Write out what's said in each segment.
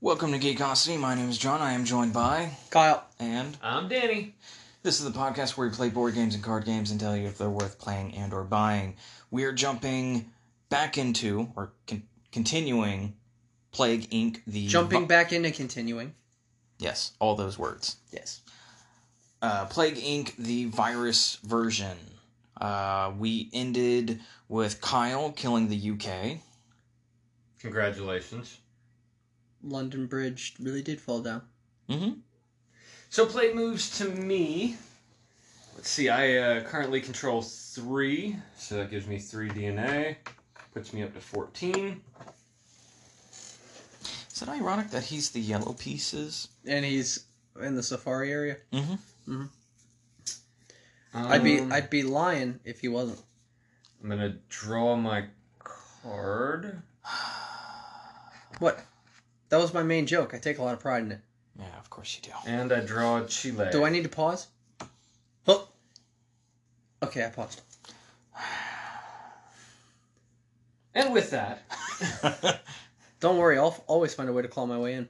Welcome to Geekosity. My name is John. I am joined by Kyle. and I'm Danny. this is the podcast where we play board games and card games and tell you if they're worth playing and or buying. We are jumping back into or con- continuing Plague Inc. The Jumping vi- back into continuing. yes, all those words. Yes. Uh, Plague Inc. The virus version. Uh, we ended with Kyle killing the UK. Congratulations. London Bridge really did fall down. Mm-hmm. So play moves to me. Let's see, I uh, currently control three, so that gives me three DNA. Puts me up to 14. Is it ironic that he's the yellow pieces? And he's in the safari area. Mm-hmm. I'd be Um, I'd be lying if he wasn't. I'm gonna draw my card. What? That was my main joke. I take a lot of pride in it. Yeah, of course you do. And I draw a Chile. Do I need to pause? Oh. Okay, I paused. And with that, Don't worry, I'll f- always find a way to claw my way in.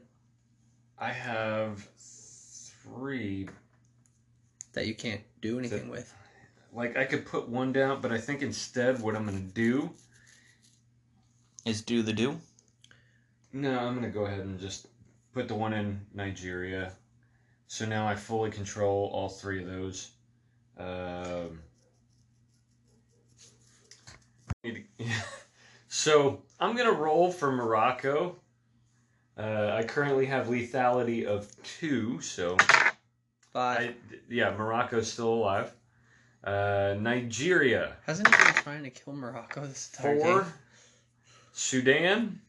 I have three. That you can't do anything with. Like, I could put one down, but I think instead what I'm gonna do Is do the do? No, I'm gonna go ahead and just put the one in Nigeria. So now I fully control all three of those. Um, so I'm gonna roll for Morocco. Uh, I currently have lethality of two, so Five. I, yeah, Morocco's still alive. Uh, Nigeria Hasn't he been trying to kill Morocco this entire four, game? Sudan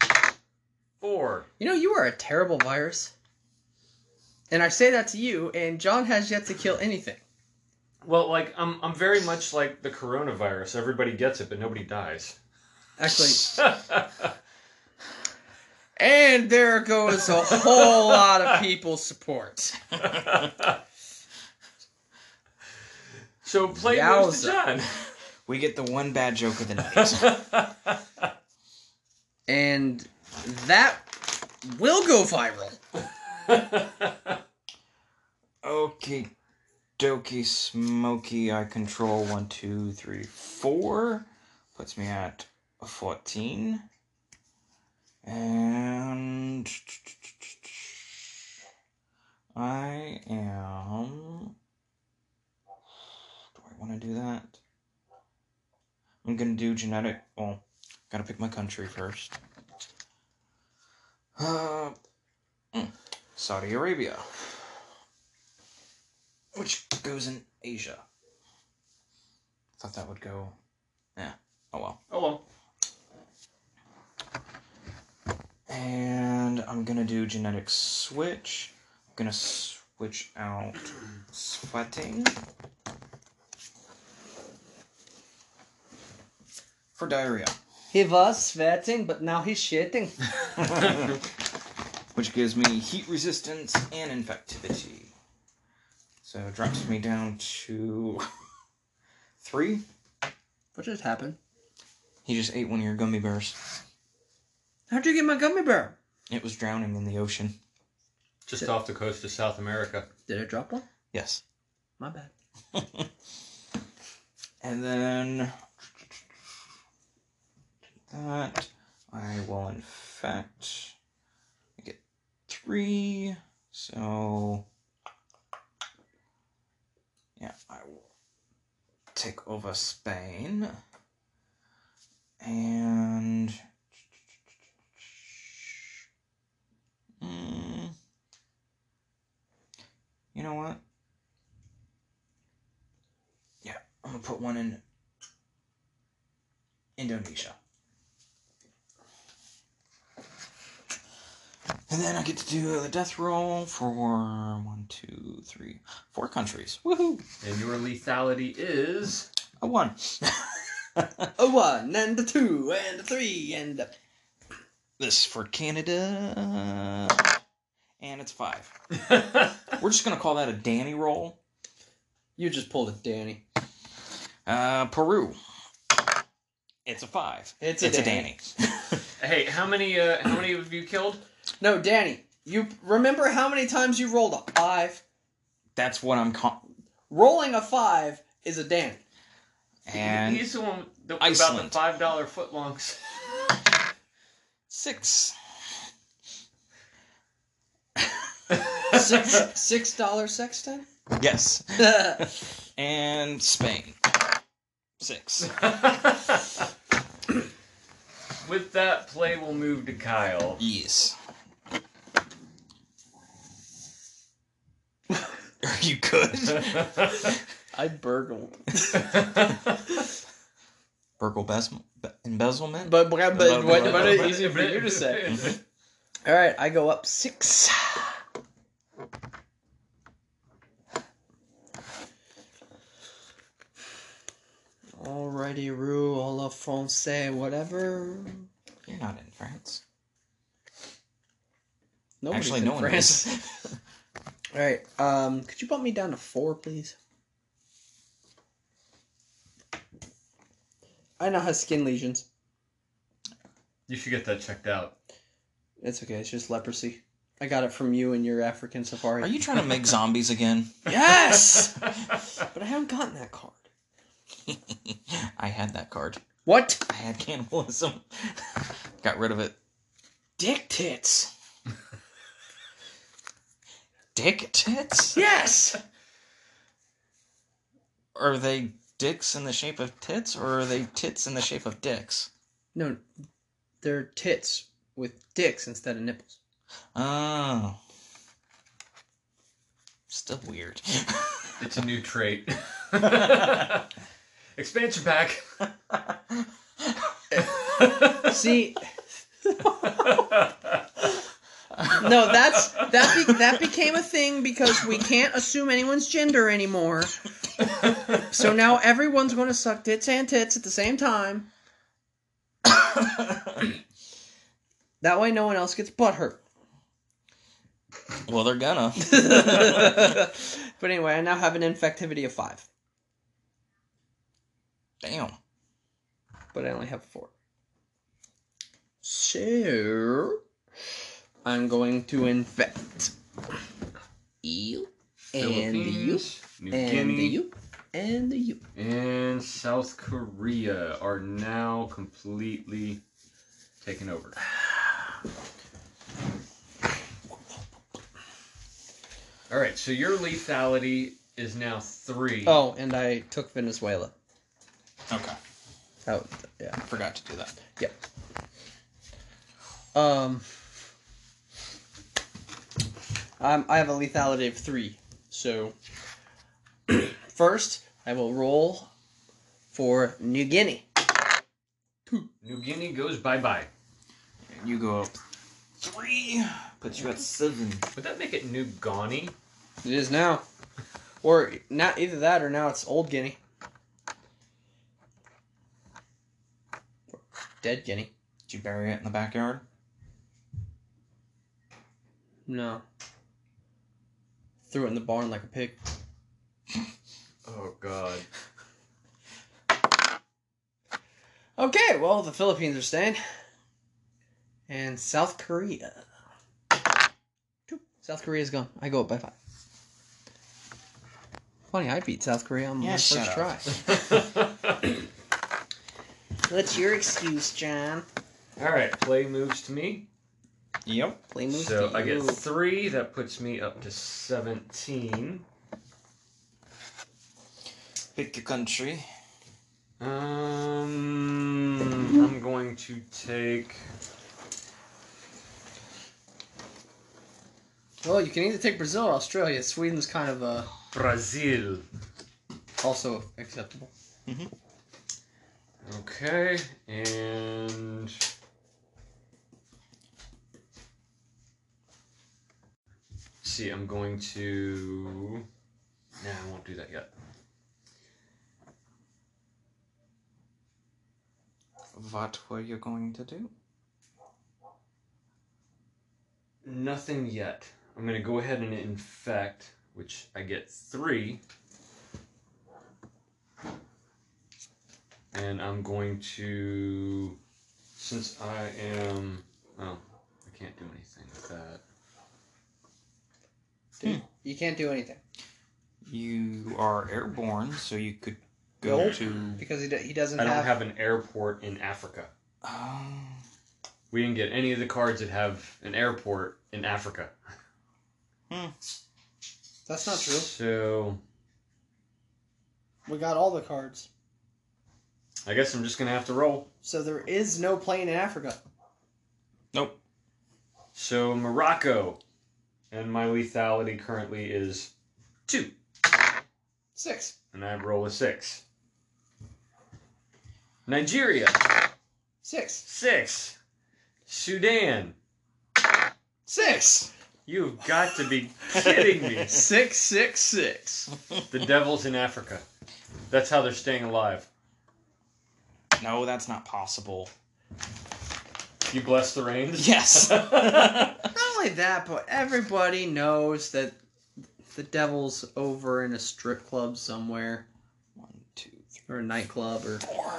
four. You know, you are a terrible virus. And I say that to you, and John has yet to kill anything. Well, like I'm, I'm very much like the coronavirus. Everybody gets it, but nobody dies. Actually, and there goes a whole lot of people's support. so play moves to Yowza. John. We get the one bad joke of the night. And that will go viral. okay, dokie, smoky. I control one, two, three, four. Puts me at 14. And I am. Do I want to do that? I'm gonna do genetic. Well, gotta pick my country first. Uh, mm, Saudi Arabia, which goes in Asia. Thought that would go. Yeah. Oh well. oh well. And I'm gonna do genetic switch. I'm gonna switch out sweating for diarrhea, He was sweating, but now he's shitting. which gives me heat resistance and infectivity. So it drops me down to three. What just happened? He just ate one of your gummy bears. How'd you get my gummy bear? It was drowning in the ocean. Just off the coast of South America. Did I drop one? Yes. My bad. And then that I will infect. I get three. So yeah, I will take over Spain. And Mm. you know what? Yeah, I'm gonna put one in Indonesia. And then I get to do the death roll for one, two, three, four countries. Woohoo! And your lethality is A one. A one, and a two, and a three, and a... this for Canada. And it's five. We're just gonna call that a Danny roll. You just pulled a Danny. Uh, Peru. It's a five. It's a it's Danny. a Danny. Hey, how many uh, how many have you killed? No, Danny. You remember how many times you rolled a five? That's what I'm calling. Rolling a five is a Danny. And he's the one that, about the Iceland. five dollar footlongs. six. Six six dollar sexton. Yes. And Spain. Six. With that, play we'll move to Kyle. Yes. Are you good? I burgled. Burgle bezm- be- embezzlement? But but, but what, what is easier for you to say? All right, I go up six. Alrighty, Rue, à la français, whatever. You're not in France. Nobody's Actually, in no one France. is. All right, um, could you bump me down to four, please? I now have skin lesions. You should get that checked out. It's okay. It's just leprosy. I got it from you and your African safari. Are you trying to make zombies again? Yes, but I haven't gotten that card. I had that card. What? I had cannibalism. Got rid of it. Dick tits. Dick tits? Yes. Are they dicks in the shape of tits, or are they tits in the shape of dicks? No, they're tits with dicks instead of nipples. Oh. Still weird. It's a new trait. Expansion pack. See. No, that's that. Be, that became a thing because we can't assume anyone's gender anymore. So now everyone's going to suck tits and tits at the same time. That way, no one else gets butt hurt. well, they're gonna. but anyway, I now have an infectivity of five, Damn. but I only have four. So I'm going to infect you and you Philippines, New and Guinea, you and you. and South Korea are now completely taken over. All right, so your lethality is now three. Oh, and I took Venezuela. Okay. Oh, yeah. Forgot to do that. Yep. Um, um, I have a lethality of three. So, first, I will roll for New Guinea. New Guinea goes bye bye. And you go up three, puts you at seven. Would that make it New Ghani? It is now. Or not either that or now it's Old Guinea. Dead Guinea. Did you bury it in the backyard? No. Threw it in the barn like a pig. Oh God. Okay, well, the Philippines are staying. And South Korea. South Korea's gone. I go up by five. Funny, I beat South Korea on my Yeah, first shut try. What's your excuse, John? All right, play moves to me. Yep. Play moves So to I get you. three. That puts me up to seventeen. Pick a country. Um, I'm going to take. Well, you can either take Brazil or Australia. Sweden's kind of uh, Brazil. also acceptable. Okay, and see, I'm going to. Nah, I won't do that yet. What were you going to do? Nothing yet. I'm gonna go ahead and infect, which I get three. and I'm going to, since I am, oh, I can't do anything with that. You can't do anything You are airborne, so you could go Nope. to. because he, do- he doesn't I don't have. have an airport in Africa. Um, We didn't get any of the cards that have an airport in Africa. Hmm. That's not true. So We got all the cards, I guess I'm just gonna have to roll. so there is no plane in Africa. nope. So Morocco, and my lethality currently is two, Six. and I roll a six. Nigeria, Six. six. Sudan, Six. you've got to be kidding me. Six. Six. Six. The devil's in Africa. That's how they're staying alive. No, that's not possible. You bless the rains? Yes. Only that, but everybody knows that the devil's over in a strip club somewhere One, two, three, or a nightclub or. four.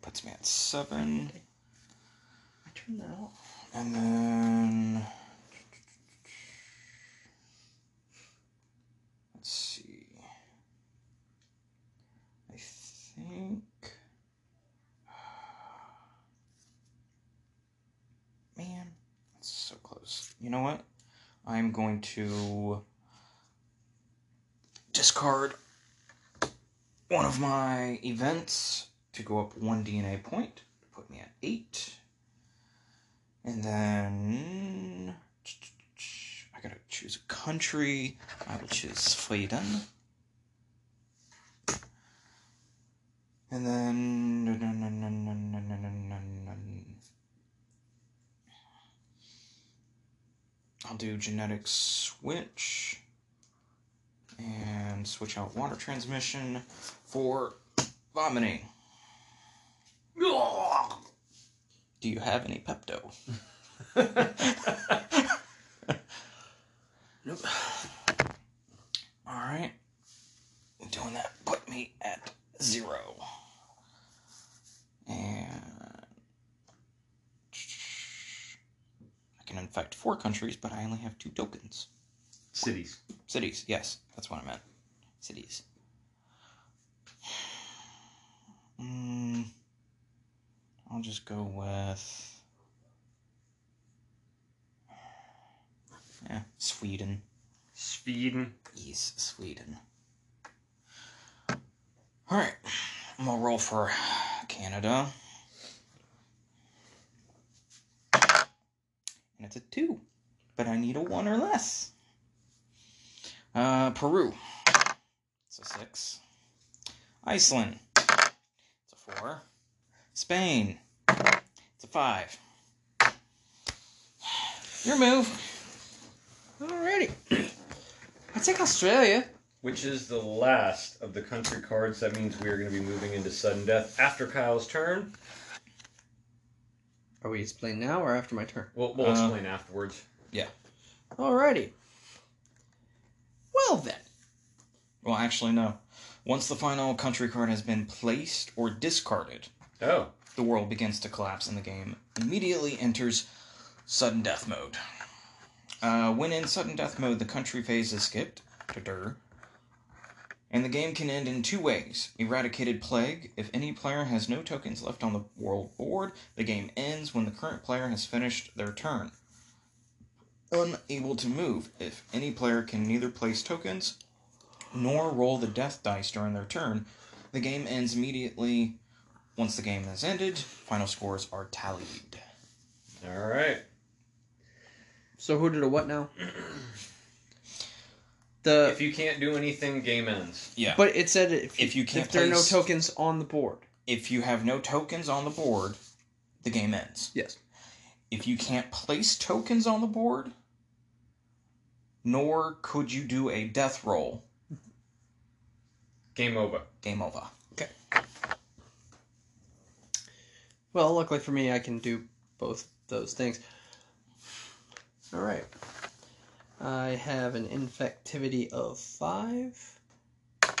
Puts me at seven. I turned that off. And then. Let's see. I think. Man, that's so close. You know what? I'm going to discard one of my events to go up one DNA point, put me at eight. And then I gotta choose a country. I will choose Sweden. And then I'll do genetic switch and switch out water transmission for vomiting. Do you have any Pepto? Nope. All right. Doing that put me at zero. And I can infect four countries, but I only have two tokens. Cities. Cities, yes, that's what I meant. Cities. Mm, I'll just go with. Yeah, Sweden. Sweden. Yes, Sweden. Alright, I'm gonna roll for Canada. And it's a two, but I need a one or less. Uh, Peru. It's a six. Iceland. It's a four. Spain. It's a five. Your move. Alrighty. I take Australia. Which is the last of the country cards. That means we are going to be moving into sudden death after Kyle's turn. Are we playing now or after my turn? We'll, we'll Uh, explain afterwards. Yeah. Alrighty. Well then. Well, actually, no. Once the final country card has been placed or discarded, Oh. the world begins to collapse and the game immediately enters sudden death mode. Uh, when in sudden death mode, the country phase is skipped, ta-dur, and the game can end in two ways. Eradicated Plague. If any player has no tokens left on the world board, the game ends when the current player has finished their turn. Unable to move. If any player can neither place tokens nor roll the death dice during their turn, the game ends immediately once the game has ended, final scores are tallied. All right. So who did a what now? The If you can't do anything, game ends. Yeah. but it said if, If you can't if there are no place- tokens on the board. if you have no tokens on the board, the game ends. Yes. If you can't place tokens on the board, nor could you do a death roll, Game over. game over. Okay. Well, luckily for me, I can do both those things. All right. I have an infectivity of five. Did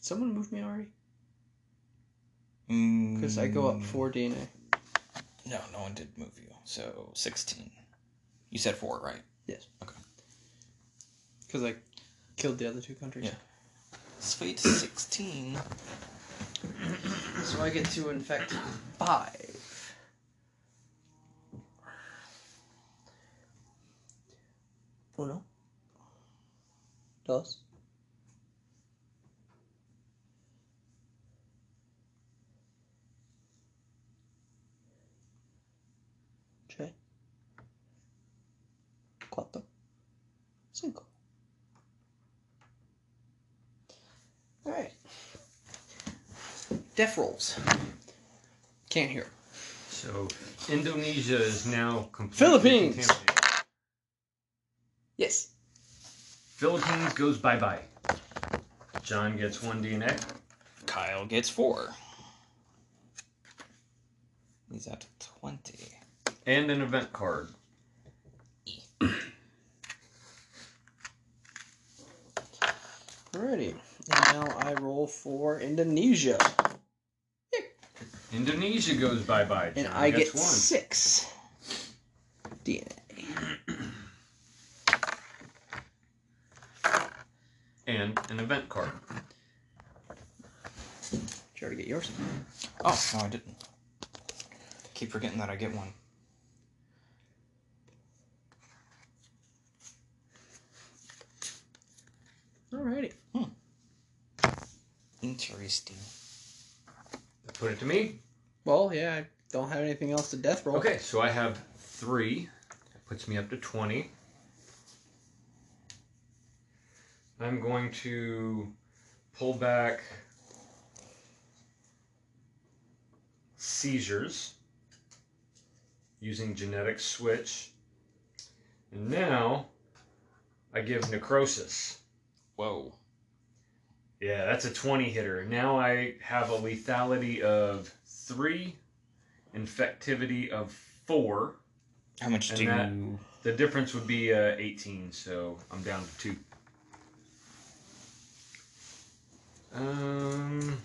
someone move me already? Because Because I go up mm. four DNA. No, no one did move you. So 16. You said four, right? Yes. Okay. Because I killed the other two countries. Yeah. Sweet 16. So I get to infect five. Uno. Dos. Tres. Cuatro. Cinco. Alright. Death rolls. Can't hear. So Indonesia is now completely Philippines. contaminated. Yes. Philippines goes bye bye. John gets one DNA. Kyle gets four. He's at 20. and an event card. Alrighty. And now I roll for Indonesia. Indonesia goes bye bye. And I gets get one. six DNA. and an event card. Did you already get yours? Oh, no, I didn't. Keep forgetting that I get one. Alrighty. Hmm. Interesting. Put it to me. Well, yeah, I don't have anything else to death roll. Okay, so I have three. That puts me up to 20. I'm going to pull back seizures using genetic switch. And now I give necrosis. Whoa. Yeah, that's a 20 hitter. Now I have a lethality of 3, infectivity of 4. How much do that- you. The difference would be uh, 18, so I'm down to 2. Um.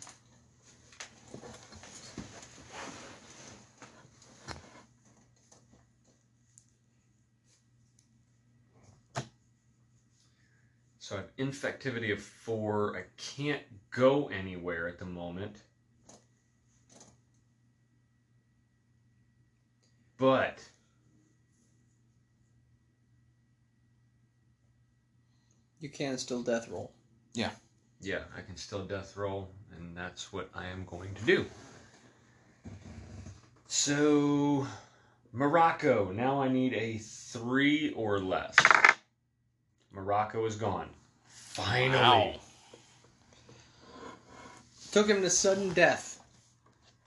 So I have infectivity of 4. I can't go anywhere at the moment. But You can still death roll. yeah, I can still death roll, and that's what I am going to do. So, Morocco. Now I need a three or less. Morocco is gone. Finally. Wow. Took him to sudden death.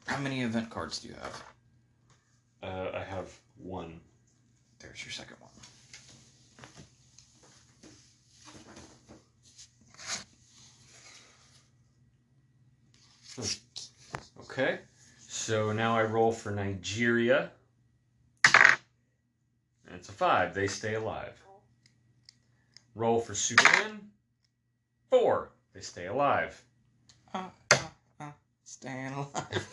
How many event cards do you have? Uh, I have one. There's your second one. Okay. So now I roll for Nigeria. And it's a five. They stay alive. Roll for Sudan. Four. They stay alive. Uh, uh, uh, staying alive.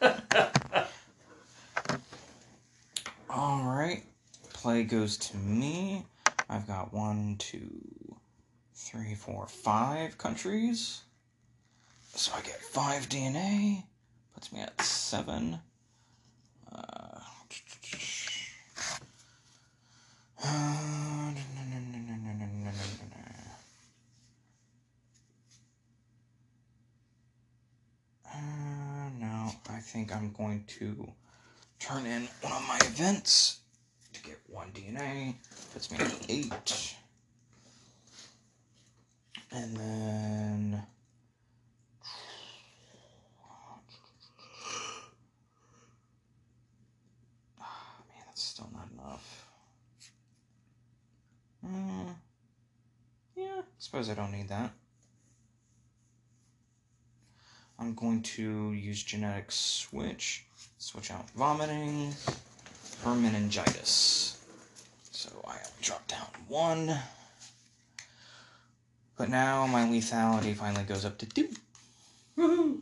Alright. Play goes to me. I've got one, two, three, four, five countries. So I get five DNA. Puts me at seven. Uh, Uh, no, I think I'm going to turn in one of my events to get one DNA. Puts me at eight. And then. Ah, man, that's still not enough. Hmm. yeah, suppose I don't need that. I'm going to use genetic switch, switch out vomiting for meningitis. So I drop down one. But now my lethality finally goes up to two. Woohoo!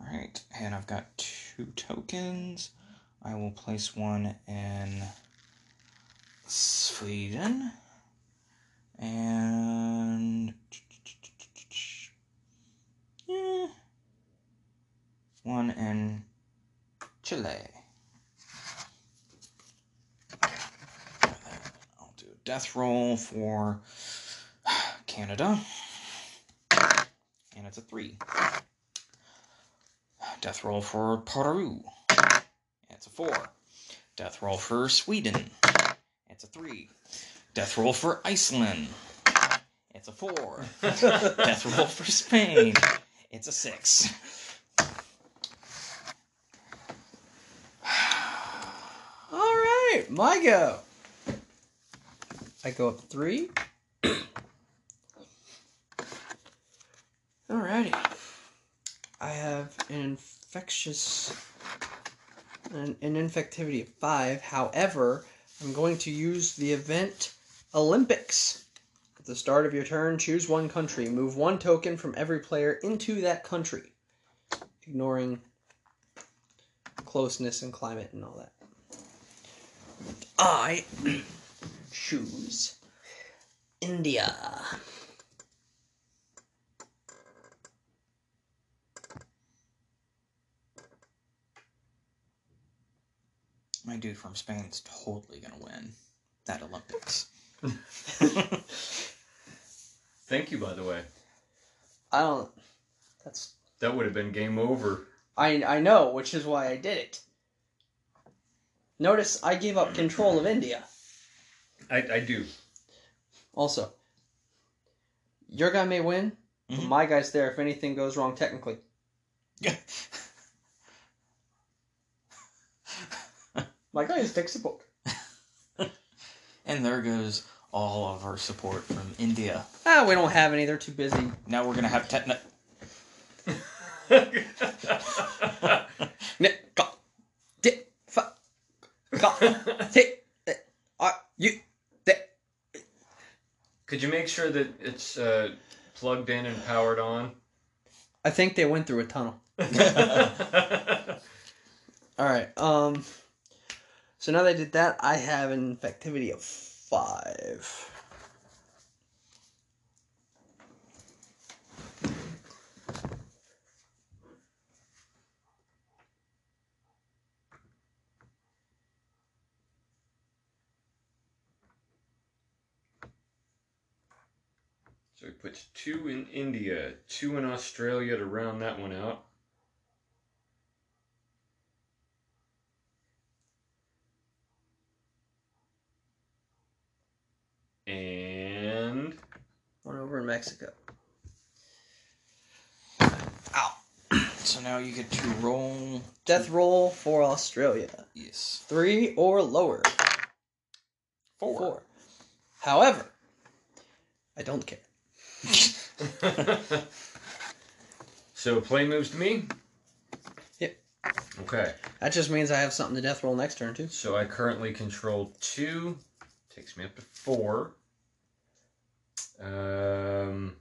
Alright, and I've got two tokens. I will place one in Sweden. And. Eh, one in Chile. I'll do a death roll for Canada. And it's a three. Death roll for Peru. It's a four. Death roll for Sweden. It's a three. Death roll for Iceland. It's a four. Death roll for Spain. It's a six. All right, my go. I go up three. Alrighty. I have an infectious, an, an infectivity of five. However, I'm going to use the event Olympics. At the start of your turn, choose one country. Move one token from every player into that country, ignoring closeness and climate and all that. I choose India. My dude from Spain's totally gonna win that Olympics. Thank you, by the way. I don't. That's That would have been game over. I I know, which is why I did it. Notice I gave up control of India. I, I do. Also, your guy may win, but Mhm. my guy's there if anything goes wrong technically. Yeah. My guy is support. And there goes all of our support from India. Ah, we don't have any. They're too busy. Now we're gonna have Tetna. Ne- ga- di- fa- ga- ti- are you de- Could you make sure that it's uh, plugged in and powered on? I think they went through a tunnel. All right. Um. So now that I did that, I have an infectivity of five. so he puts two in India, two in Australia to round that one out. And One over in Mexico. So now you get to roll. Death roll for Australia. Yes. Three or lower. Four. Four. However, I don't care. so play moves to me. Yep. Okay. That just means I have something to death roll next turn too. So I currently control two. Takes me up to four. Um,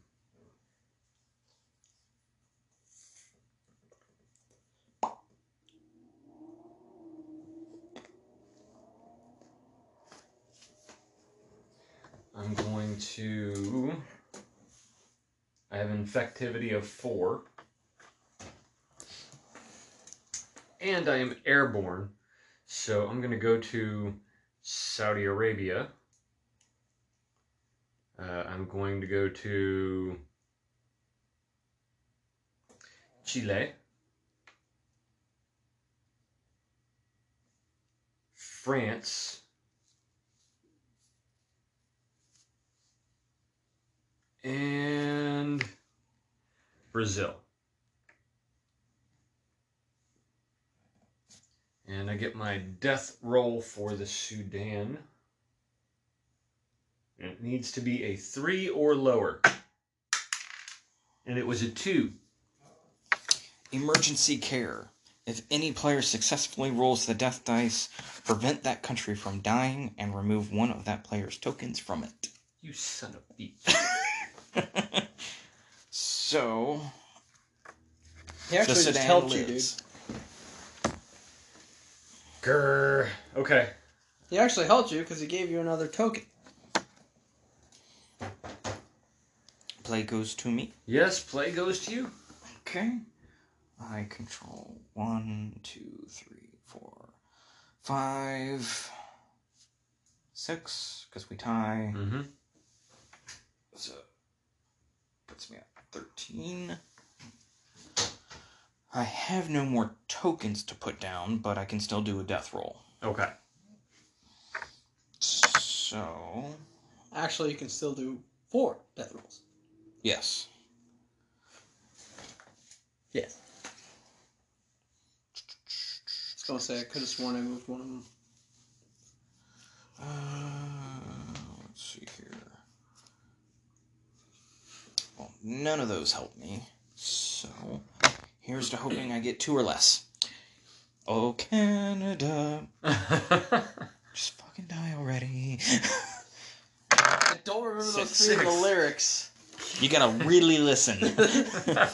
I'm going to. I have infectivity of four. And I am airborne. So I'm going to go to Saudi Arabia. Uh, I'm going to go to Chile, France, and Brazil. And I get my death roll for the Sudan. And it needs to be a three or lower. And it was a two. Emergency care. If any player successfully rolls the death dice, prevent that country from dying and remove one of that player's tokens from it. You son of a bitch. so He actually the just Sudan helped you, dude. lives. Grr. Okay. He actually helped you because he gave you another token. Play goes to me. Yes, play goes to you. Okay. I control one, two, three, four, five, six, because we tie. Mm-hmm. So puts me at 13. I have no more tokens to put down, but I can still do a death roll. Okay. So, Actually, you can still do four death rolls. Yes. Yes. I was gonna say I could have sworn I moved one of them. Uh, let's see here. Well, none of those help me. So, here's to hoping I get two or less. Oh, Canada. Just fucking die already. I don't remember those three of the Six. lyrics. You gotta really listen.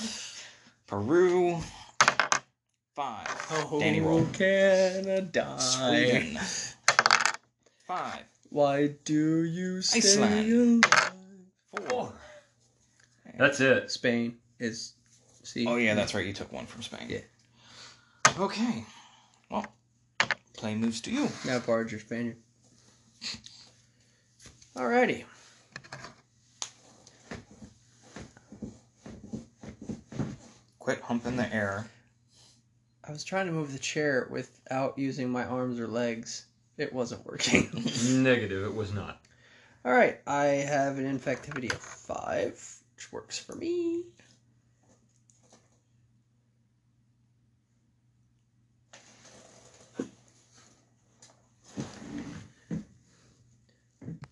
Peru. Five. Oh, Danny roll. Canada. Sweden. Five. Why do you stay Iceland. alive? Four. That's it. Spain is. See. Oh yeah, that's right. You took one from Spain. Yeah. Okay. Well, play moves to you. Now barge your Spaniard. Alrighty. Quit humping the air. I was trying to move the chair without using my arms or legs. It wasn't working. Negative. It was not. All right, I have an infectivity of five, which works for me.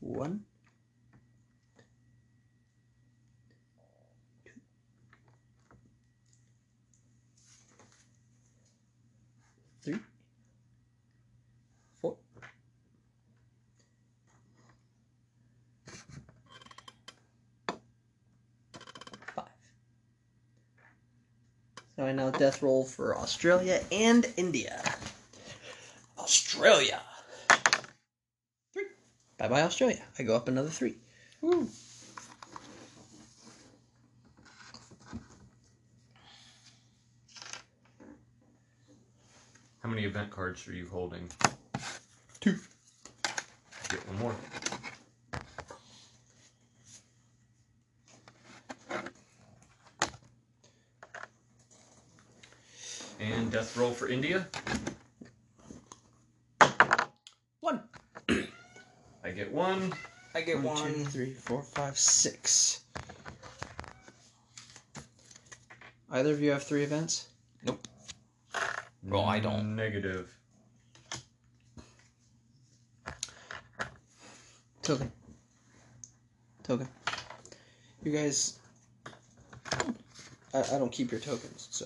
One. So I now death roll for Australia and India. Australia. Three. Bye bye Australia. I go up another three. Woo. How many event cards are you holding? Two. Get one more. And death roll for India. One. I get one. I get One, one. two, three, four, five, six. Either of you have three events? Nope. Well, I don't. Negative. Token. Token. You guys. I, I don't keep your tokens, so.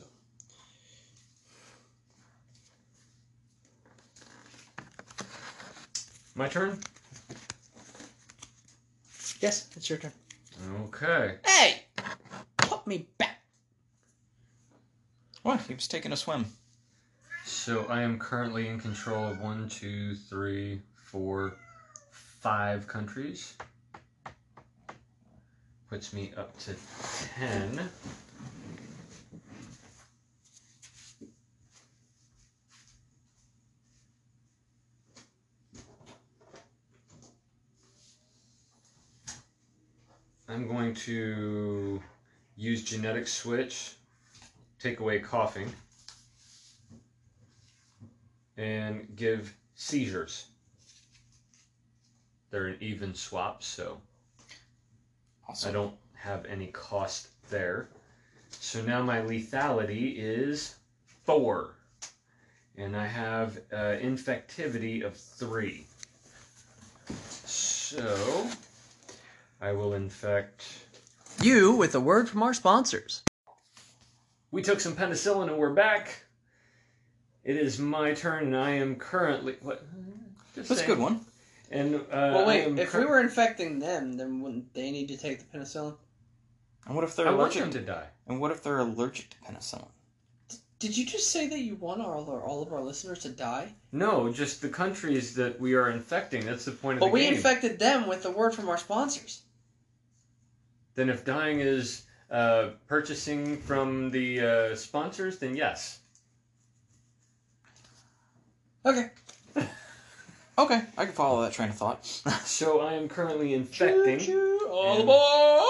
My turn. Yes, it's your turn. Okay. Hey! Put me back! What? He was taking a swim. So I am currently in control of one, two, three, four, five countries. Puts me up to ten. I'm going to use genetic switch, take away coughing and give seizures. They're an even swap, so Also, I don't have any cost there. So now my lethality is four, and I have uh, infectivity of three. So I will infect. You with a word from our sponsors. We took some penicillin and we're back. It is my turn, and I am currently what? Just That's a good one. And uh, well, wait. am If cur- we were infecting them, then wouldn't they need to take the penicillin? And what if they're I want them to die. And what if they're allergic to penicillin? Did you just say that you want all our, all of our listeners to die? No, just the countries that we are infecting. That's the point of But the we infected them with the word from our sponsors. Then if dying is uh, purchasing from the uh, sponsors, then yes. Okay. Okay, I can follow that train of thought. So I am currently infecting. Choo-choo, all aboard!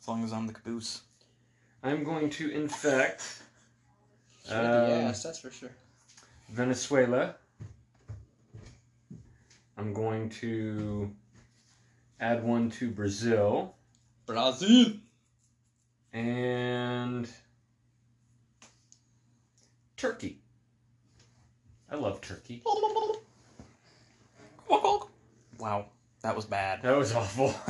as long as I'm the caboose. I'm going to infect Sure, Um, yes, that's for sure. Venezuela. I'm going to add one to Brazil Brazil. and Turkey. I love Turkey. Wow, that was bad. That was awful.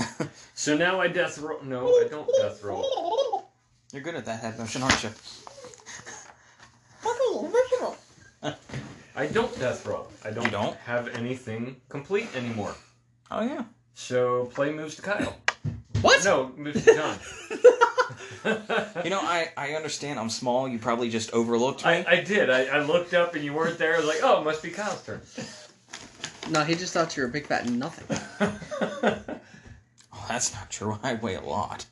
So now I death roll. No, I don't death roll. You're good at that head motion, aren't you? I don't death roll. I don't, You don't? have anything complete anymore. Oh yeah. So play moves to Kyle. What? No, moves to John. You know, I I understand. I'm small. You probably just overlooked me. I, I did. I, I looked up and you weren't there. I was like, oh, it must be Kyle's turn. No, he just thought you were a big fat nothing. Oh, that's not true. I weigh a lot.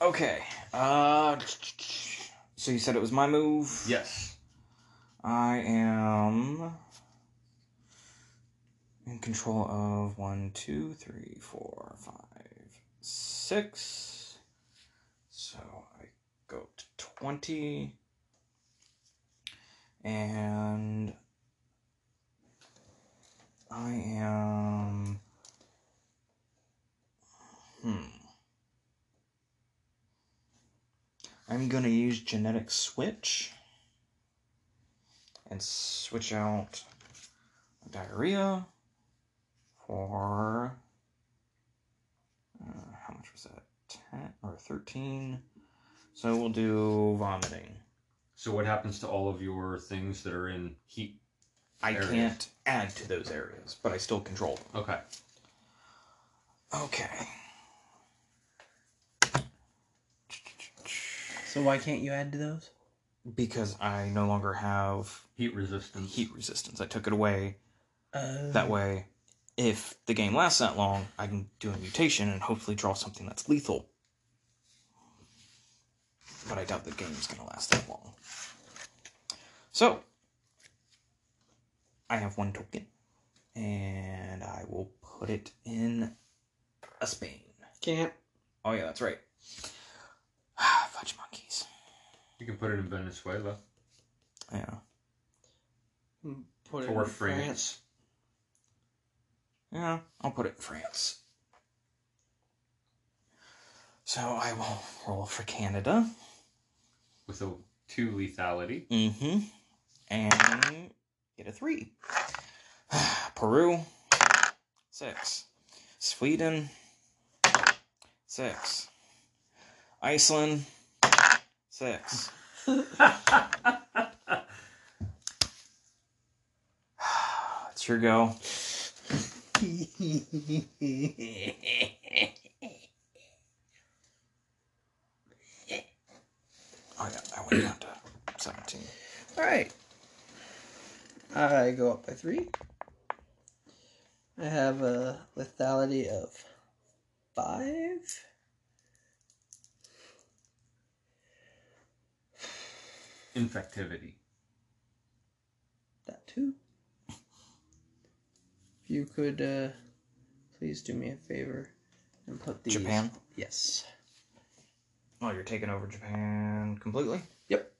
Okay. Uh. So you said it was my move. yes. I am in control of one, two, three, four, five, six. So I go to twenty, and I am. Hmm. I'm gonna use genetic switch and switch out diarrhea for uh, how much was that 10 or 13 so we'll do vomiting So what happens to all of your things that are in heat? i Areas. can't add to those areas but i still control them Okay. okay So why can't you add to those? because i no longer have Heat resistance. heat resistance i took it away Uh, that way if the game lasts that long i can do a mutation and hopefully draw something that's lethal. But i doubt the game's going to last that long. So i have one token and i will put it in a spain. Can't. oh yeah that's right. Fudge monkeys. You can put it in Venezuela. yeah. Hmm. Put it For in France. Yeah i'll put it in france so i will roll for canada with a two lethality. Mm-hmm. And get a three. Peru, six. Sweden, six. Iceland, six. It's your go. Oh yeah, I went down to seventeen. All right. I go up by three. I have a lethality of five. Infectivity. That too. You could uh, please do me a favor and put the Japan. Yes. Oh, you're taking over Japan completely? Yep.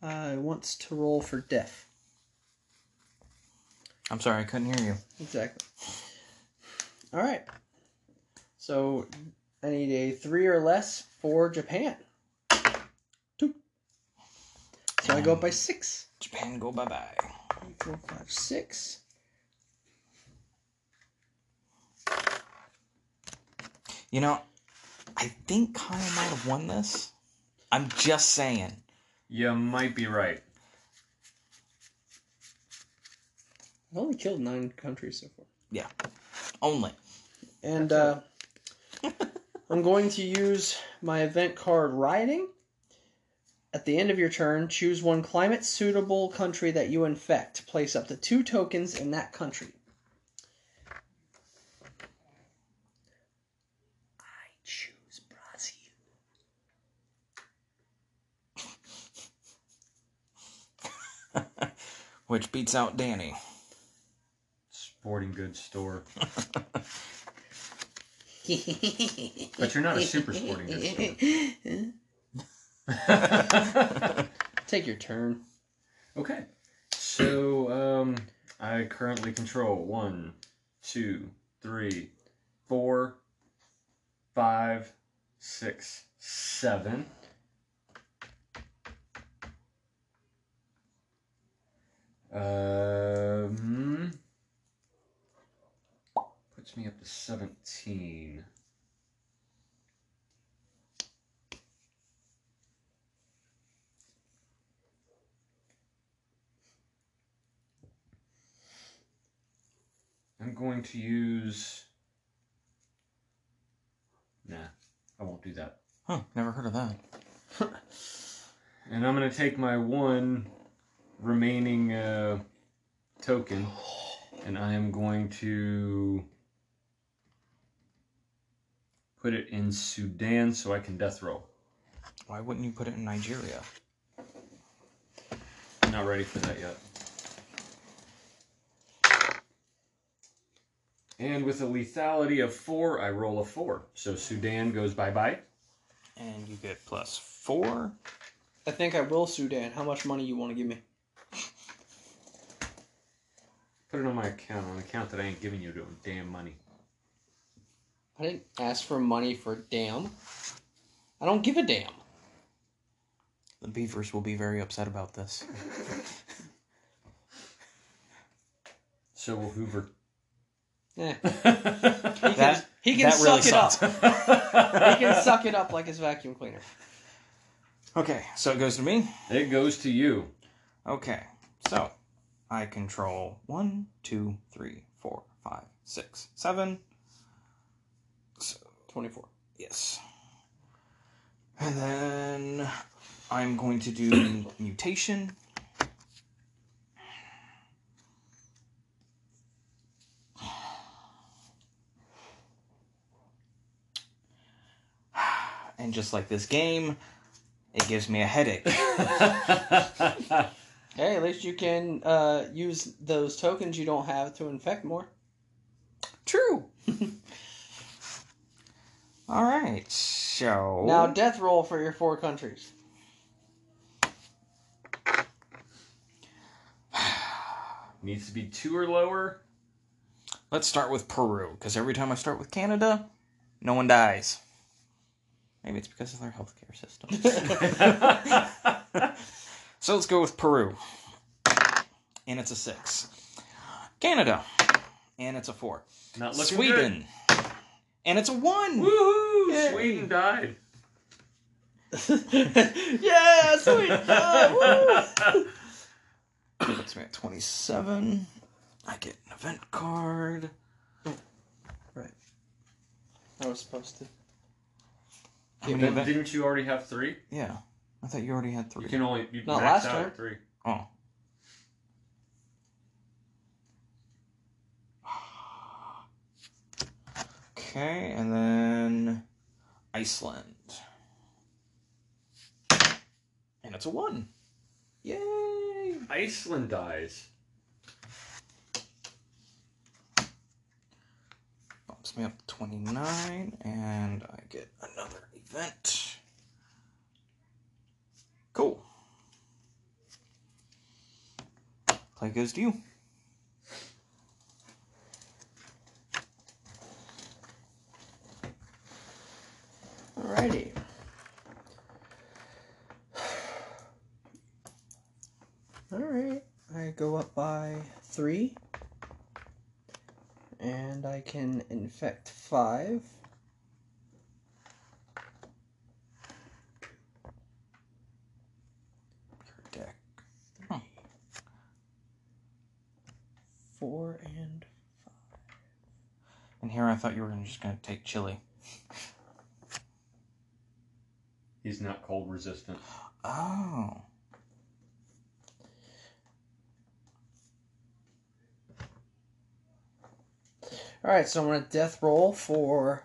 I wants to roll for death. I'm sorry, I couldn't hear you. Exactly. All right. So I need a three or less for Japan. Two. So I go up by six. Japan, go bye bye. Three, four, five, six. You know, I think Kyle might have won this. I'm just saying. You might be right. I've only killed nine countries so far. Yeah, only. And uh, I'm going to use my event card Riding. At the end of your turn, choose one climate suitable country that you infect. Place up to two tokens in that country. I choose Brazil. Which beats out Danny. Sporting goods store. But you're not a super sporting goods store. Take your turn. okay. So, um, I currently control one, two, three, four, five, six, seven. Um, puts me up to 17. I'm going to use. Nah, I won't do that. Huh, never heard of that. And I'm going to take my one remaining uh, token and I am going to put it in Sudan so I can death roll. Why wouldn't you put it in Nigeria? I'm not ready for that yet. And with a lethality of four, I roll a four. So Sudan goes bye bye. And you get plus four. I think I will Sudan. How much money you want to give me? Put it on my account, on an account that I ain't giving you no damn money. I didn't ask for money for damn. I don't give a damn. The beavers will be very upset about this. So will Hoover. Eh. he He can, That- he can that really suck it up. He can suck it up like his vacuum cleaner. Okay, so it goes to me. It goes to you. Okay, so I control one, two, three, four, five, six, seven. So, 24. yes. And then I'm going to do mutation. And just like this game, it gives me a headache. Hey, at least you can uh, use those tokens you don't have to infect more. True. All right. So Now, death roll for your four countries. Needs to be two or lower. let's start with Peru because every time I start with Canada, no one dies. Maybe it's because of their healthcare system. so let's go with Peru, and it's a six. Canada, and it's a four. Not looking Sweden, and it's a one. good. Woohoo! Yay. Sweden died. yeah, sweet. Yeah, woo. Puts me at twenty-seven. I get an event card. Right. I was supposed to. How many Then Didn't you already have three? Yeah, I thought you already had three. You can only you Not last out turn. at three. Oh. Okay, and then Iceland. And it's a one. Yay! Iceland dies. Bumps me up to 29, and I get another event. Cool. Play goes to you. Alrighty. Alright. I go up by three. And I can infect five. Four, and five. And here I thought you were just going to take Chile. He's not cold resistant. Oh. All right, so I'm gonna death roll for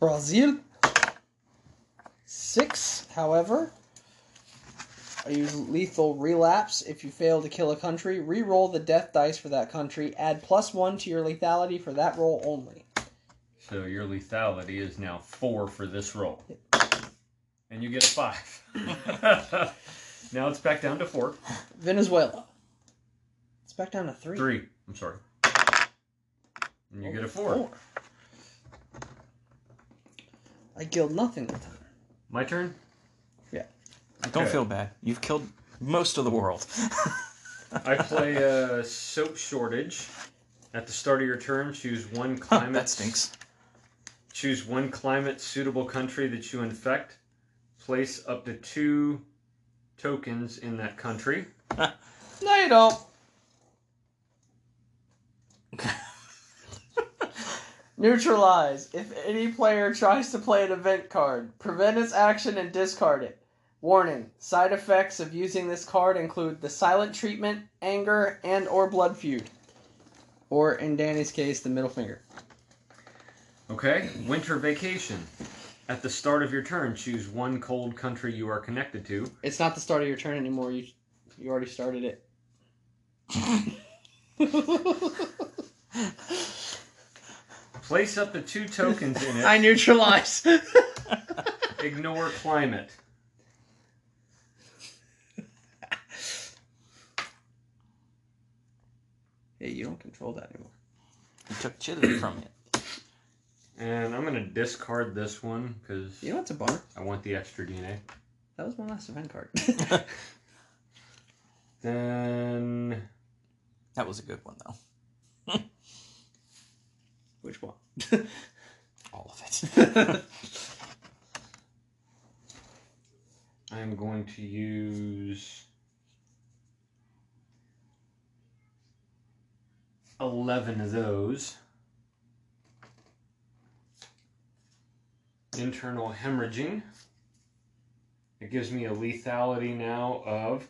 Brazil. Six, however, I use lethal relapse. If you fail to kill a country, re-roll the death dice for that country. Add plus one to your lethality for that roll only. So your lethality is now four for this roll. And you get a five. now it's back down to four. Venezuela. It's back down to three. Three. I'm sorry. And you get a four. Four. I killed nothing that time. My turn? Don't Okay. feel bad. You've killed most of the world. I play a soap shortage. At the start of your turn, choose one climate. that stinks. Choose one climate suitable country that you infect. Place up to two tokens in that country. No, you don't. Neutralize. If any player tries to play an event card, prevent its action and discard it. Warning: Side effects of using this card include the silent treatment, anger, and or blood feud. Or in Danny's case, the middle finger. Okay. Winter vacation. At the start of your turn, choose one cold country you are connected to. It's not the start of your turn anymore. You you already started it. Place up to two tokens in it. I neutralize. Ignore climate. Hey, you don't control that anymore. You took Chile from it. And I'm going to discard this one because You know what's a bummer? I want the extra DNA. That was my last event card. Then That was a good one, though. Which one? All of it. I'm going to use 11 of those. Internal hemorrhaging. It gives me a lethality now of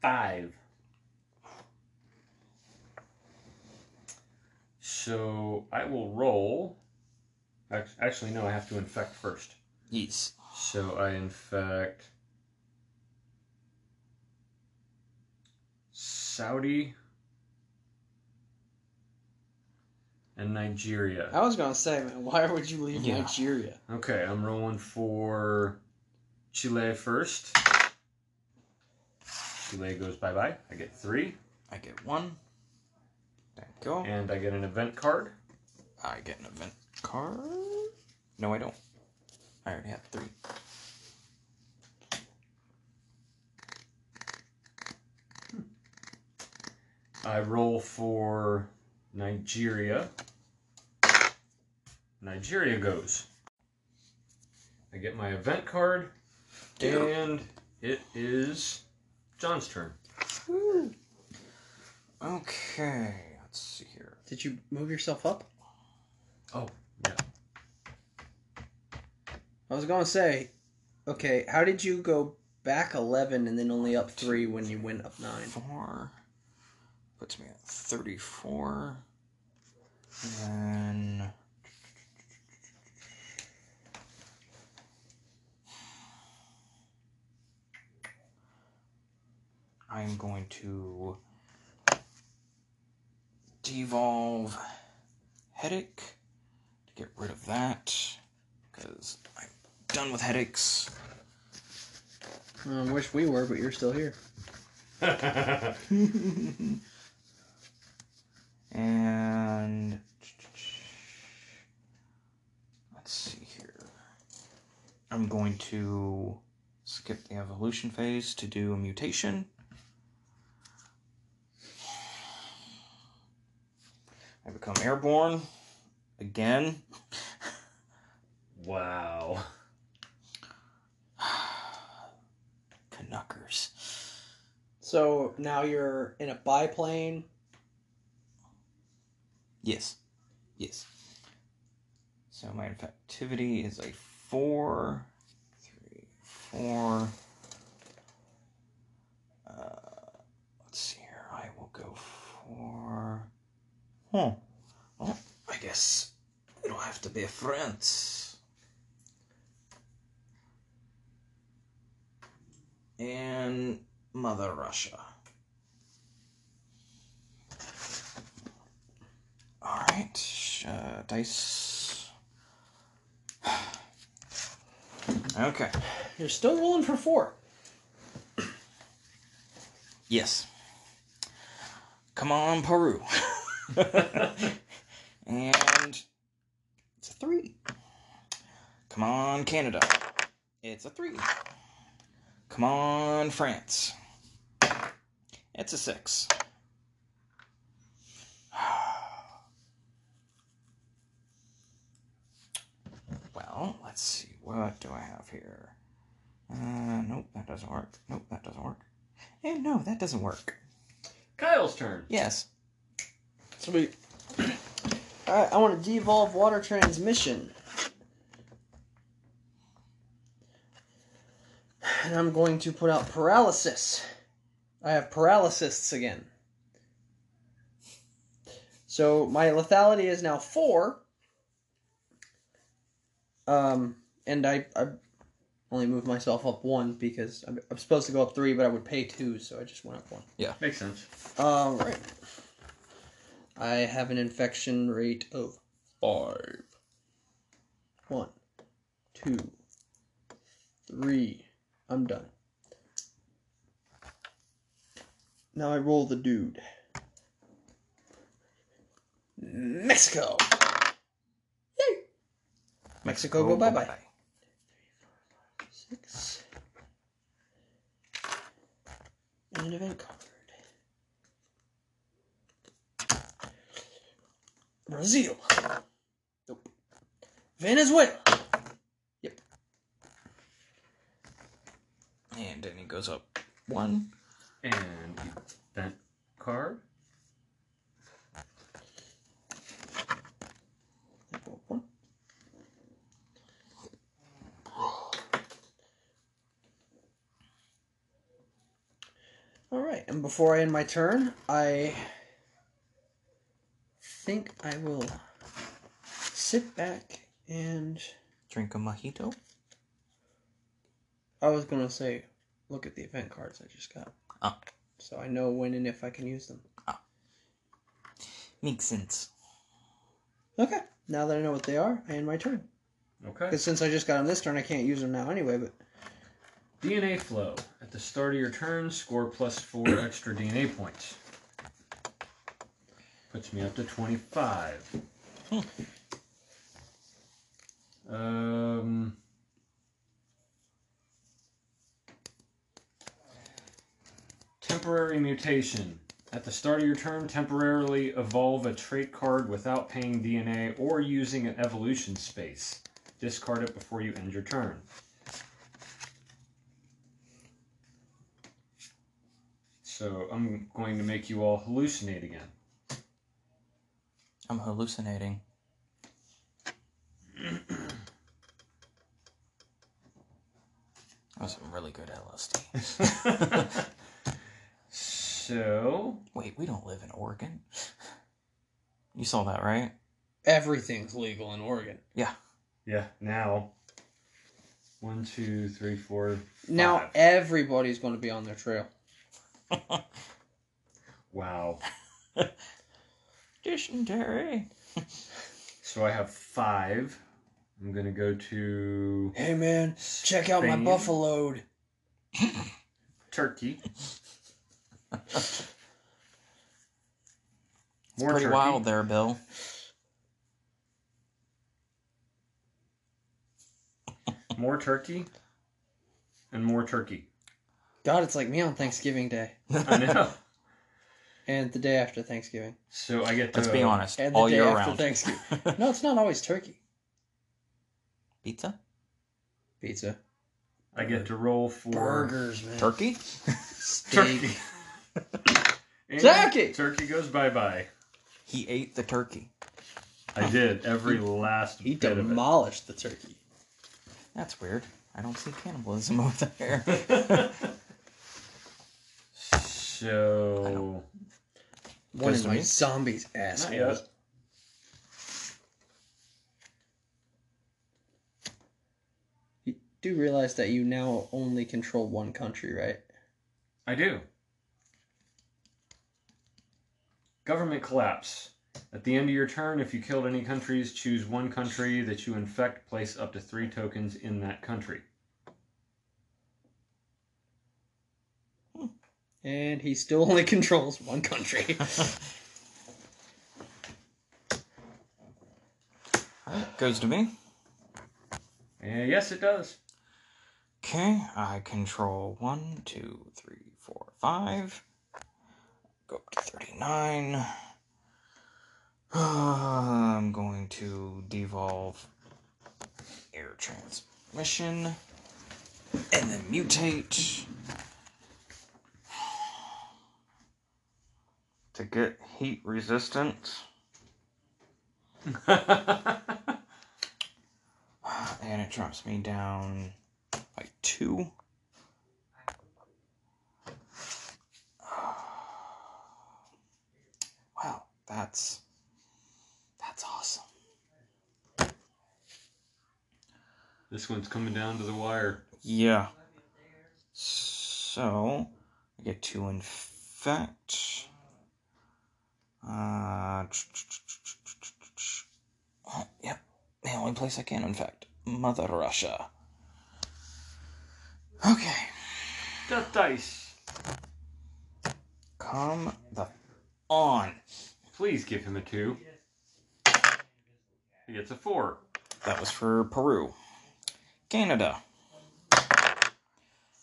5. So I will roll. Actually, no, I have to infect first. yes. So I infect Saudi and Nigeria. I was gonna say, man, why would you leave Yeah. Nigeria? Okay, I'm rolling for Chile first. Chile goes bye bye. I get three, I get one. There you go. and I get an event card. I get an event card. No, I don't. I already have three. Hmm. I roll for Nigeria. Nigeria goes. I get my event card, and it is John's turn. Okay, let's see here. Did you move yourself up? Oh, yeah. I was gonna say, okay, how did you go back eleven and then only up three when you went up nine? Four puts me at 34. And I'm going to devolve headache to get rid of that because I'm done with headaches. I wish we were, but you're still here. And let's see here. I'm going to skip the evolution phase to do a mutation. I become airborne again. wow. Canuckers. So now you're in a biplane Yes. Yes. So my infectivity is a four, three, four. Uh, let's see here. I will go for. Huh. Well, I guess it'll have to be France. And Mother Russia. All right, uh, dice. okay. You're still rolling for four. Yes. Come on, Peru. and it's a three. Come on, Canada. It's a three. Come on, France. It's a six. Well, let's see. What do I have here? Uh, nope, that doesn't work. Nope, that doesn't work. And no, that doesn't work. Kyle's turn. Yes. Sweet. Alright, I want to devolve water transmission. And I'm going to put out paralysis. I have paralysis again. So my lethality is now four. Um, and I, I only moved myself up one because I'm, I'm supposed to go up three, but I would pay two, so I just went up one. Yeah. Makes sense. All right. I have an infection rate of five. One, two, three. I'm done. Now I roll the dude. Mexico. Yay! Mexico, go bye bye. Six. And an event card. Brazil. Nope. Venezuela. Yep. And then he goes up one. And that card. One. All right, and before I end my turn, I think I will sit back and Drink a mojito. I was gonna say, look at the event cards I just got. Oh. So I know when and if I can use them. Ah. Makes sense. Okay. Now that I know what they are, I end my turn. Okay. Because since I just got them this turn, I can't use them now anyway. But DNA flow. At the start of your turn, score plus four extra DNA points. Puts me up to 25. um. Temporary mutation. At the start of your turn, temporarily evolve a trait card without paying DNA or using an evolution space. Discard it before you end your turn. So I'm going to make you all hallucinate again. I'm hallucinating. That was some really good LSD. so Wait, we don't live in Oregon. You saw that, right? everything's legal in Oregon. yeah, Yeah, now one, two, three, four. Now everybody's going to be on their trail. Wow. Dysentery. So I have five. I'm gonna go to Hey man, check out my Spain. buffalo. Turkey. It's More pretty turkey. wild there, Bill. More turkey. And more turkey. God, it's like me on Thanksgiving Day I know. and the day after Thanksgiving So I get to Let's be honest. and the all day year after round. Thanksgiving. No, it's not always turkey. Pizza? Pizza, I get to roll for burgers, man, Turkey? steak. turkey. And Turkey! Turkey goes bye bye. He ate the turkey. I did every last He bit of demolished the turkey. That's weird. I don't see cannibalism over there. it. So One Goes of my me? zombies, not asshole. yet. You do realize that you now only control one country, right? I do. Government collapse. At the end of your turn, if you killed any countries, choose one country that you infect, place up to three tokens in that country. And he still only controls one country. Alright, goes to me. Eh, yes, it does. Okay, I control one, two, three, four, five. Go up to 39. I'm going to devolve air transmission and then mutate to get heat resistance. And it drops me down by two. Wow, that's that's awesome. this one's coming down to the wire. Yeah. So I get to infect. Uh, oh, yep, the only place I can in fact. Mother Russia. Okay, Death dice. come the on. Please give him a two. He gets a four. That was for Peru. Canada.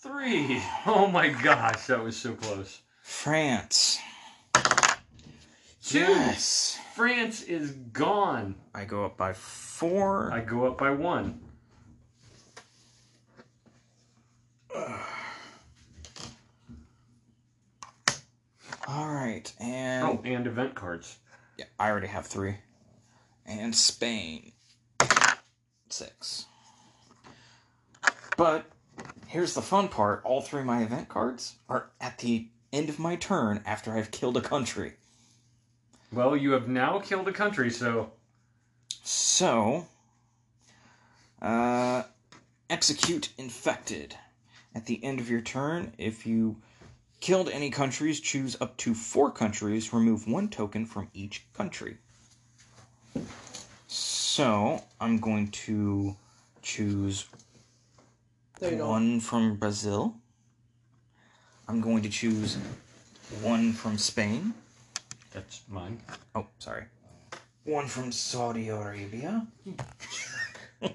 Three. Oh my gosh, that was so close. France. Two. Yes. France is gone. I go up by four. I go up by one. All right, and Oh, and event cards. yeah, I already have three. And Spain, six. But here's the fun part: all three of my event cards are at the end of my turn after I've killed a country. Well, you have now killed a country, so So, uh, execute infected. At the end of your turn, if you killed any countries, choose up to four countries, remove one token from each country. So, I'm going to choose There you go. one from Brazil. I'm going to choose one from Spain. That's mine. Oh, sorry. One from Saudi Arabia. uh,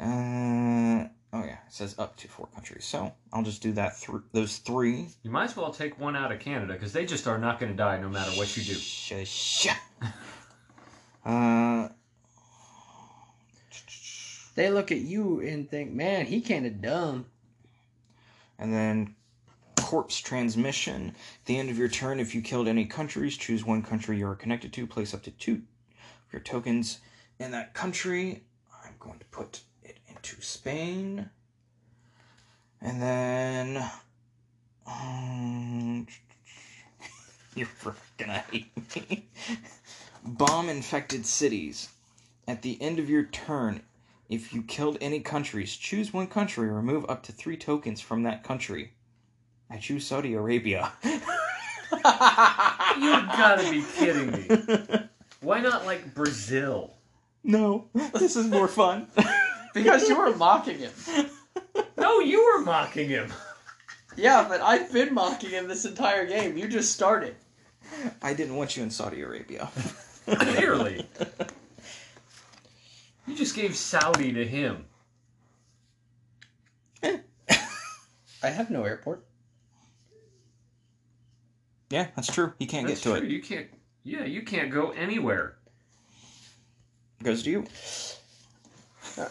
oh yeah, it says up to four countries. So I'll just do that. Th- those three. You might as well take one out of Canada because they just are not going to die no matter what you do. Shush. Uh, They look at you and think, man, he kind of dumb. and then corpse transmission. At the end of your turn, if you killed any countries, choose one country you are connected to. Place up to two of your tokens in that country. I'm going to put it into Spain. And then. Um, you're gonna hate me. Bomb infected cities. At the end of your turn, if you killed any countries, choose one country, remove up to three tokens from that country. I choose Saudi Arabia. You gotta be kidding me. Why not like Brazil? no, this is more fun. Because you were mocking him. No, you were mocking him. Yeah, but I've been mocking him this entire game. You just started. I didn't want you in Saudi Arabia. Clearly. You just gave Saudi to him. Eh. I have no airport. Yeah, that's true. He can't That's get to true. it. You can't. Yeah, you can't go anywhere. Goes to you. Uh,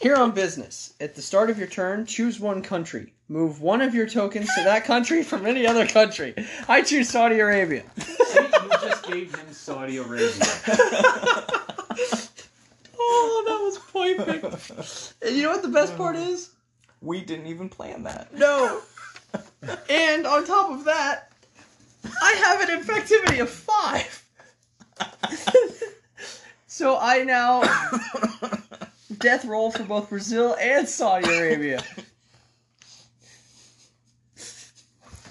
here on business, at the start of your turn, choose one country. Move one of your tokens to that country from any other country. I choose Saudi Arabia. See, you just gave him Saudi Arabia. oh, that was perfect. And you know what the best part is? we didn't even plan that. No. and on top of that, I have an infectivity of five. so I now death roll for both Brazil and Saudi Arabia.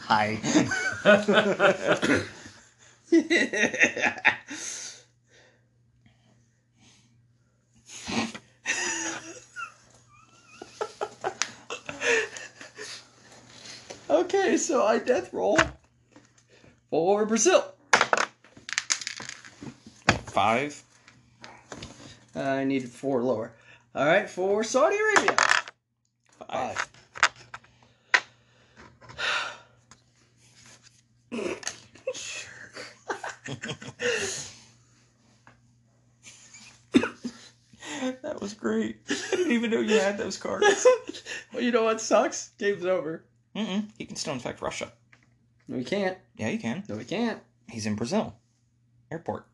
Hi. okay, so I death roll for Brazil. Five. Uh, I needed four lower. All right, for Saudi Arabia. Five. that was great. I didn't even know you had those cards. well, you know what sucks? Game's over. Mm-mm. He can still infect Russia. No, we can't. Yeah, you can. No, we can't. He's in Brazil. Airport.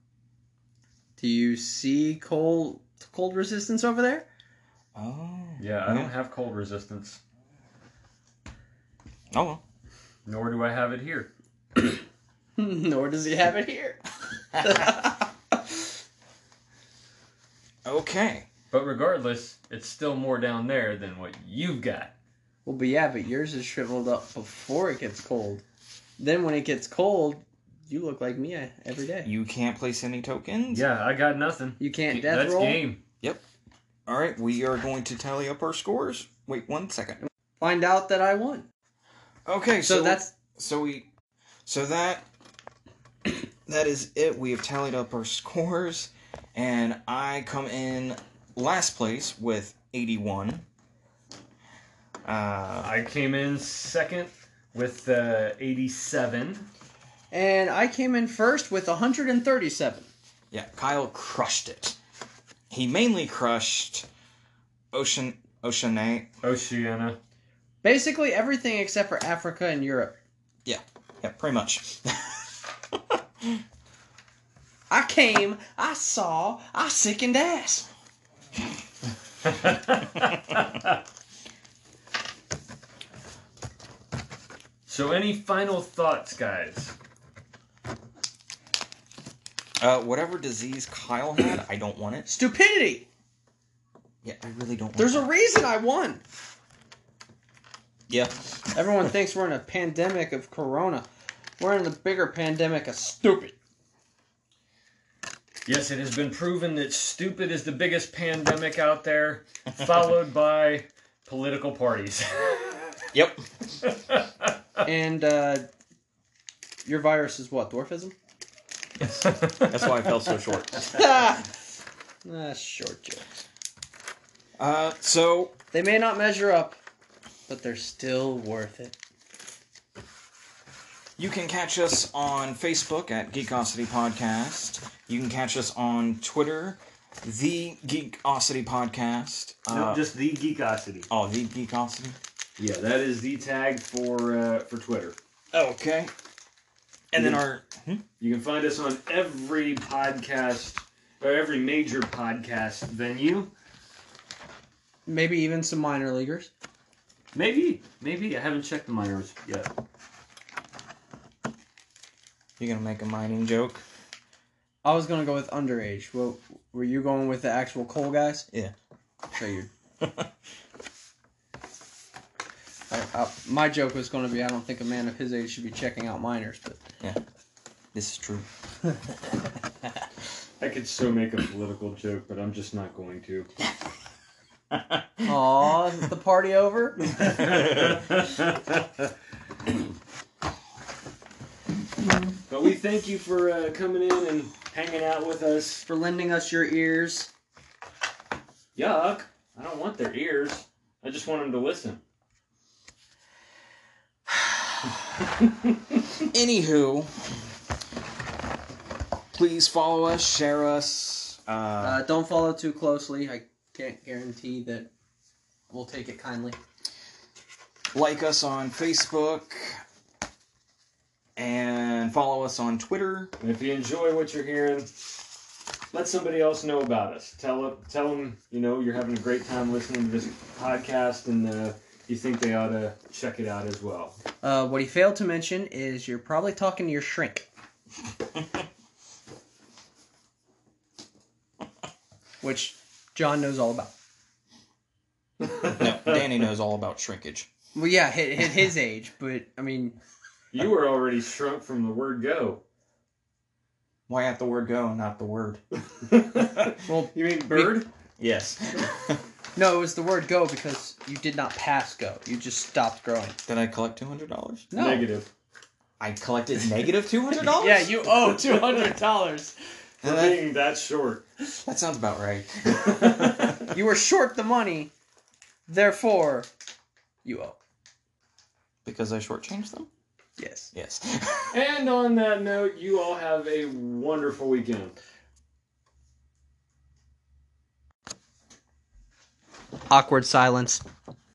Do you see cold cold resistance over there? Oh. Yeah, I don't have cold resistance, Oh well. nor do I have it here. Nor does he have it here. Okay. But regardless, it's still more down there than what you've got. well, but yeah, but yours is shriveled up before it gets cold. Then when it gets cold, you look like me every day. You can't place any tokens. Yeah, I got nothing. You can't death That's roll. game. Yep. All right. We are going to tally up our scores. Wait one second. Find out that I won. Okay. So, So, that's so we so that that is it. We have tallied up our scores, and I come in last place with eighty-one. Uh, I came in second with uh, 87. and I came in first with 137. yeah, Kyle crushed it. He mainly crushed Ocean Oceanate. Oceana. Basically everything except for Africa and Europe. Yeah, Yeah, pretty much. I came, I saw, I sickened ass. so, any final thoughts, guys? uh, whatever disease Kyle had, I don't want it. Stupidity. Yeah, I really don't. Want There's it. a reason I won. yeah. Everyone thinks we're in a pandemic of corona. We're in a bigger pandemic of stupid. Yes, it has been proven that stupid is the biggest pandemic out there, followed by political parties. Yep. And uh, your virus is what? Dwarfism? That's why I fell so short. ah, short jokes. Uh, so They may not measure up, but they're still worth it. you can catch us on Facebook at Geekosity Podcast. You can catch us on Twitter, the Geekosity Podcast. no, Uh, just the Geekosity. oh, the Geekosity. Yeah, that is the tag for uh, for Twitter. Okay. And then Yeah. our hmm? You can find us on every podcast or every major podcast venue. Maybe even some minor leaguers. Maybe, maybe I haven't checked the minors yet. you're gonna make a mining joke. I was gonna go with underage. Well, were you going with the actual coal guys? Yeah. Figured. I, I, my joke was going to be I don't think a man of his age should be checking out minors, but This is true. I could so make a political joke, but I'm just not going to. aw, is the party over? but we thank you for uh, coming in and hanging out with us. For lending us your ears. Yuck! I don't want their ears. I just want them to listen. Anywho, please follow us, share us. Uh, Uh, don't follow too closely. I can't guarantee that we'll take it kindly. like us on Facebook. And follow us on Twitter. And if you enjoy what you're hearing, let somebody else know about us. Tell them, tell them, you know, you're having a great time listening to this podcast, and uh, you think they ought to check it out as well. Uh, what he failed to mention is you're probably talking to your shrink. Which John knows all about. No, Danny knows all about shrinkage. Well, yeah, at, at his age, but I mean, You were already shrunk from the word go. Why at the word go and not the word? well, You mean bird? Yes. no, it was the word go because you did not pass go. You just stopped growing. Did I collect two hundred dollars? No. Negative. I collected negative two hundred dollars. Yeah, you owe two hundred dollars. For that, being that short. that sounds about right. You were short the money, therefore, you owe. because I shortchanged them. Yes. Yes. and on that note, you all have a wonderful weekend. Awkward silence.